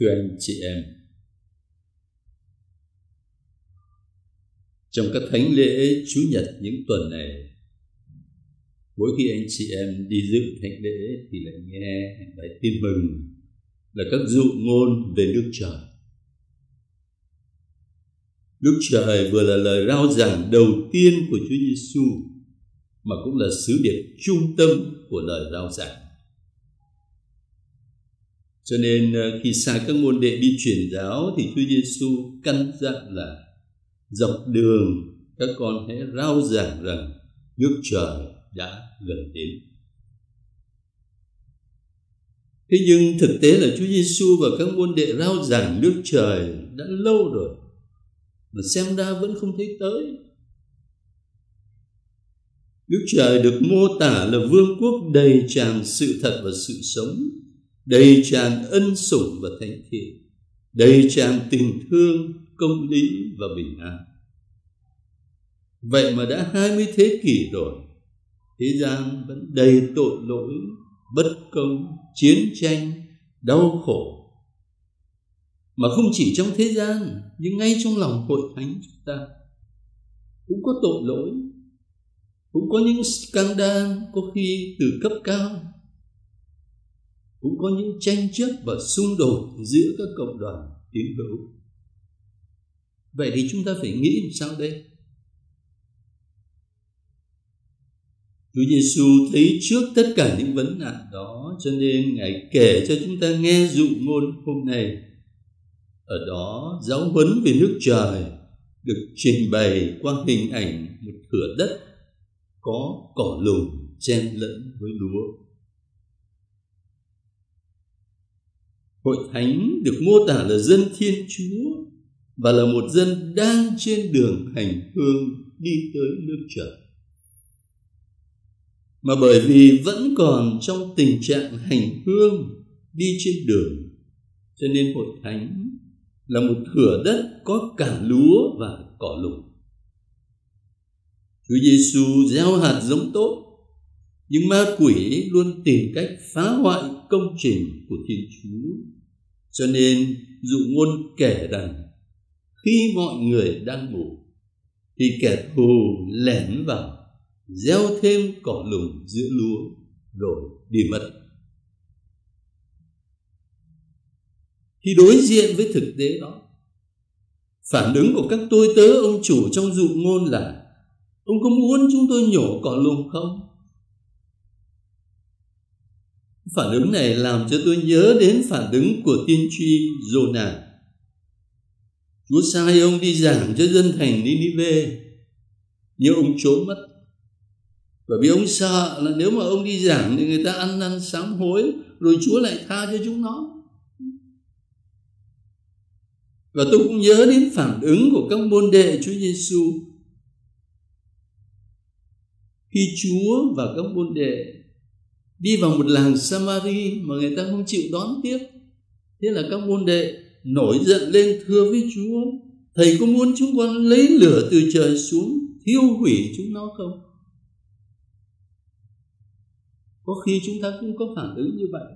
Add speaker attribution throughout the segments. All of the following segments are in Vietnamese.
Speaker 1: Thưa anh chị em Trong các thánh lễ Chúa Nhật những tuần này, Mỗi khi anh chị em đi dự thánh lễ Thì lại nghe bài tin mừng Là các dụ ngôn về nước trời Đức trời vừa là lời rao giảng đầu tiên của Chúa Giêsu mà cũng là sứ điệp trung tâm của lời rao giảng. Cho nên ờ, khi xa các môn đệ đi truyền giáo thì Chúa Giêsu căn dặn là dọc đường các con hãy rao giảng rằng nước trời đã gần đến. Thế nhưng thực tế là Chúa Giêsu và các môn đệ rao giảng nước trời đã lâu rồi mà xem ra vẫn không thấy tới. Đức trời được mô tả là vương quốc đầy tràn sự thật và sự sống, đầy tràn ân sủng và thánh thiện, đầy tràn tình thương, công lý và bình an. Vậy mà đã hai mươi thế kỷ rồi, thế gian vẫn đầy tội lỗi, bất công, chiến tranh, đau khổ. Mà không chỉ trong thế gian, nhưng ngay trong lòng hội thánh chúng ta cũng có tội lỗi cũng có những scandal có khi từ cấp cao cũng có những tranh chấp và xung đột giữa các cộng đoàn tín hữu vậy thì chúng ta phải nghĩ làm sao đây Chúa Giêsu thấy trước tất cả những vấn nạn đó, cho nên Ngài kể cho chúng ta nghe dụ ngôn hôm nay. Ở đó, giáo huấn về nước trời được trình bày qua hình ảnh một thửa đất có cỏ lùn chen lẫn với lúa. Hội thánh được mô tả là dân Thiên Chúa và là một dân đang trên đường hành hương đi tới nước trời. Mà bởi vì vẫn còn trong tình trạng hành hương đi trên đường, cho nên hội thánh là một thửa đất có cả lúa và cỏ lùn. Chúa Giêsu gieo hạt giống tốt nhưng ma quỷ luôn tìm cách phá hoại công trình của Thiên Chúa. Cho nên dụ ngôn kể rằng khi mọi người đang ngủ thì kẻ thù lẻn vào gieo thêm cỏ lùng giữa lúa rồi đi mất. Khi đối diện với thực tế đó, phản ứng của các tôi tớ ông chủ trong dụ ngôn là Ông có muốn chúng tôi nhổ cỏ lùng không? Phản ứng này làm cho tôi nhớ đến phản ứng của tiên tri Jonah. Chúa sai ông đi giảng cho dân thành Ninive, nhưng ông trốn mất. Bởi vì ông sợ là nếu mà ông đi giảng thì người ta ăn năn sám hối, rồi Chúa lại tha cho chúng nó. Và tôi cũng nhớ đến phản ứng của các môn đệ Chúa Giêsu khi Chúa và các môn đệ đi vào một làng Samari mà người ta không chịu đón tiếp. Thế là các môn đệ nổi giận lên thưa với Chúa. Thầy có muốn chúng con lấy lửa từ trời xuống thiêu hủy chúng nó không? Có khi chúng ta cũng có phản ứng như vậy.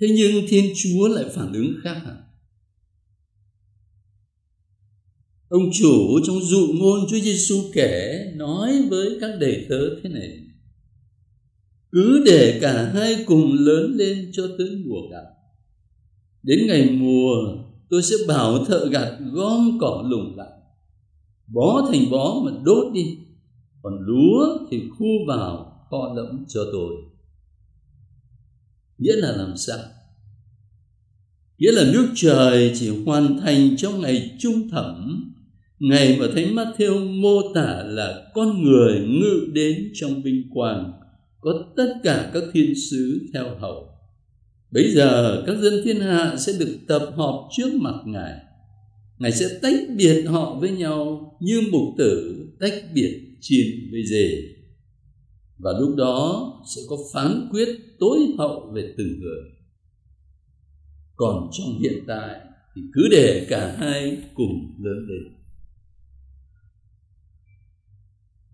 Speaker 1: Thế nhưng thiên chúa lại phản ứng khác hẳn. Ông chủ trong dụ ngôn Chúa Giêsu kể, nói với các đệ tớ thế này. Cứ để cả hai cùng lớn lên cho tới mùa gặt. Đến ngày mùa, tôi sẽ bảo thợ gặt gom cỏ lùng lại. Bó thành bó mà đốt đi, còn lúa thì khu vào, kho lẫm cho tôi. Nghĩa là làm sao? Nghĩa là nước trời chỉ hoàn thành trong ngày trung thẩm Ngày mà Thánh Matthew mô tả là con người ngự đến trong vinh quang, có tất cả các thiên sứ theo hậu. Bây giờ các dân thiên hạ sẽ được tập họp trước mặt Ngài. Ngài sẽ tách biệt họ với nhau như mục tử tách biệt chiên với dề. Và lúc đó sẽ có phán quyết tối hậu về từng người. Còn trong hiện tại thì cứ để cả hai cùng lớn lên.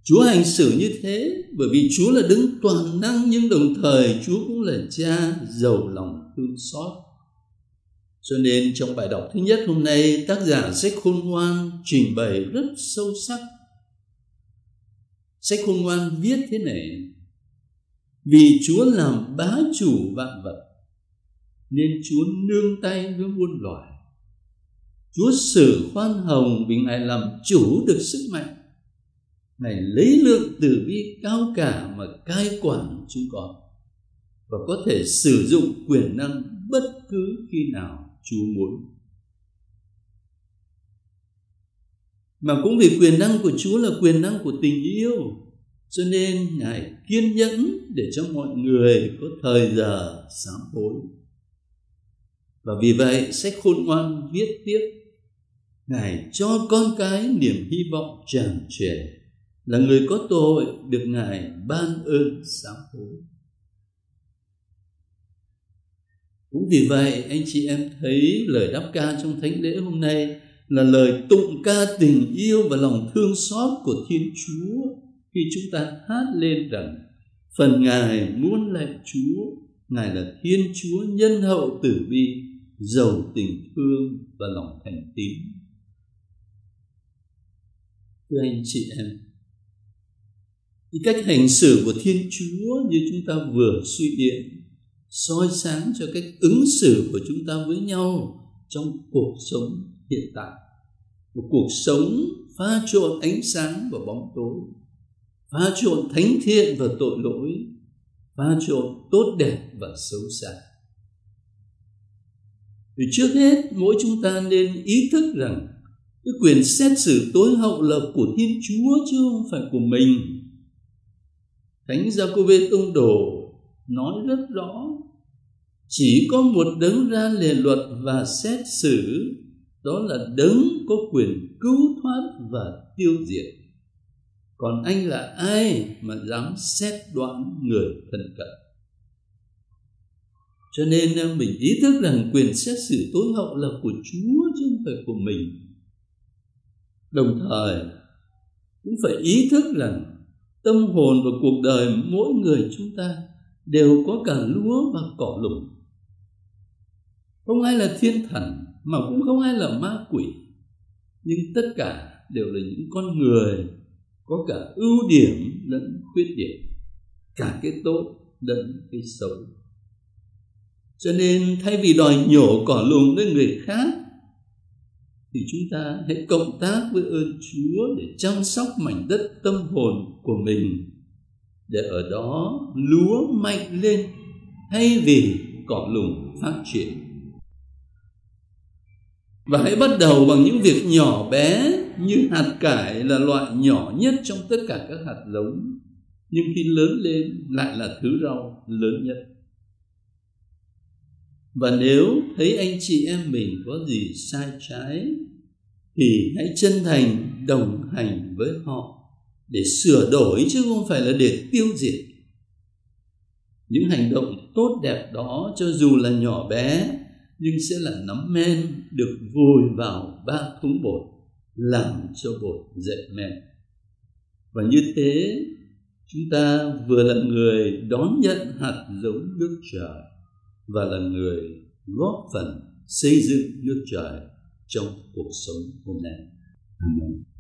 Speaker 1: Chúa hành xử như thế bởi vì Chúa là đứng toàn năng, nhưng đồng thời Chúa cũng là cha giàu lòng thương xót. Cho nên trong bài đọc thứ nhất hôm nay, tác giả sách khôn ngoan trình bày rất sâu sắc. Sách khôn ngoan viết thế này, Vì Chúa làm bá chủ vạn vật, Nên Chúa nương tay với muôn loài Chúa xử khoan hồng vì Ngài làm chủ được sức mạnh Ngài lấy lượng từ bi cao cả mà cai quản chúng con, Và có thể sử dụng quyền năng bất cứ khi nào Chúa muốn. Mà cũng vì quyền năng của Chúa là quyền năng của tình yêu, Cho nên Ngài kiên nhẫn để cho mọi người có thời giờ sám hối. Và vì vậy sách khôn ngoan viết tiếp, Ngài cho con cái niềm hy vọng tràn trề là người có tội được Ngài ban ơn sám hối. Cũng vì vậy anh chị em thấy lời đáp ca trong thánh lễ hôm nay là lời tụng ca tình yêu và lòng thương xót của Thiên Chúa khi chúng ta hát lên rằng phần Ngài muốn lạy Chúa, Ngài là Thiên Chúa nhân hậu tử bi, giàu tình thương và lòng thành tín. Thưa anh chị em, cái cách hành xử của Thiên Chúa như chúng ta vừa suy điện soi sáng cho cách ứng xử của chúng ta với nhau trong cuộc sống hiện tại. Một cuộc sống pha trộn ánh sáng và bóng tối, pha trộn thánh thiện và tội lỗi, pha trộn tốt đẹp và xấu xa. Thì trước hết, mỗi chúng ta nên ý thức rằng cái quyền xét xử tối hậu là của thiên chúa chứ không phải của mình thánh gia cô bê tông đồ, nói rất rõ. Chỉ có một đấng ra lề luật và xét xử, đó là đấng có quyền cứu thoát và tiêu diệt. Còn anh là ai mà dám xét đoán người thân cận? Cho nên à, mình ý thức rằng quyền xét xử tối hậu là của chúa chứ không phải của mình. Đồng thời, cũng phải ý thức rằng tâm hồn và cuộc đời mỗi người chúng ta đều có cả lúa và cỏ lủng không ai là thiên thần, mà cũng không ai là ma quỷ. Nhưng tất cả đều là những con người có cả ưu điểm lẫn khuyết điểm, cả cái tốt lẫn cái xấu. Cho nên thay vì đòi nhổ cỏ lùng với người khác thì chúng ta hãy cộng tác với ơn Chúa để chăm sóc mảnh đất tâm hồn của mình, để ở đó lúa mạnh lên thay vì cỏ lùng phát triển. Và hãy bắt đầu bằng những việc nhỏ bé như hạt cải là loại nhỏ nhất trong tất cả các hạt giống, nhưng khi lớn lên lại là thứ rau lớn nhất. Và nếu thấy anh chị em mình có gì sai trái thì hãy chân thành đồng hành với họ để sửa đổi chứ không phải là để tiêu diệt. Những hành động tốt đẹp đó cho dù là nhỏ bé nhưng sẽ là nắm men được vùi vào ba thúng bột, làm cho bột dậy men và như thế, chúng ta vừa là người đón nhận hạt giống nước trời và là người góp phần xây dựng nước trời trong cuộc sống hôm nay. Amen.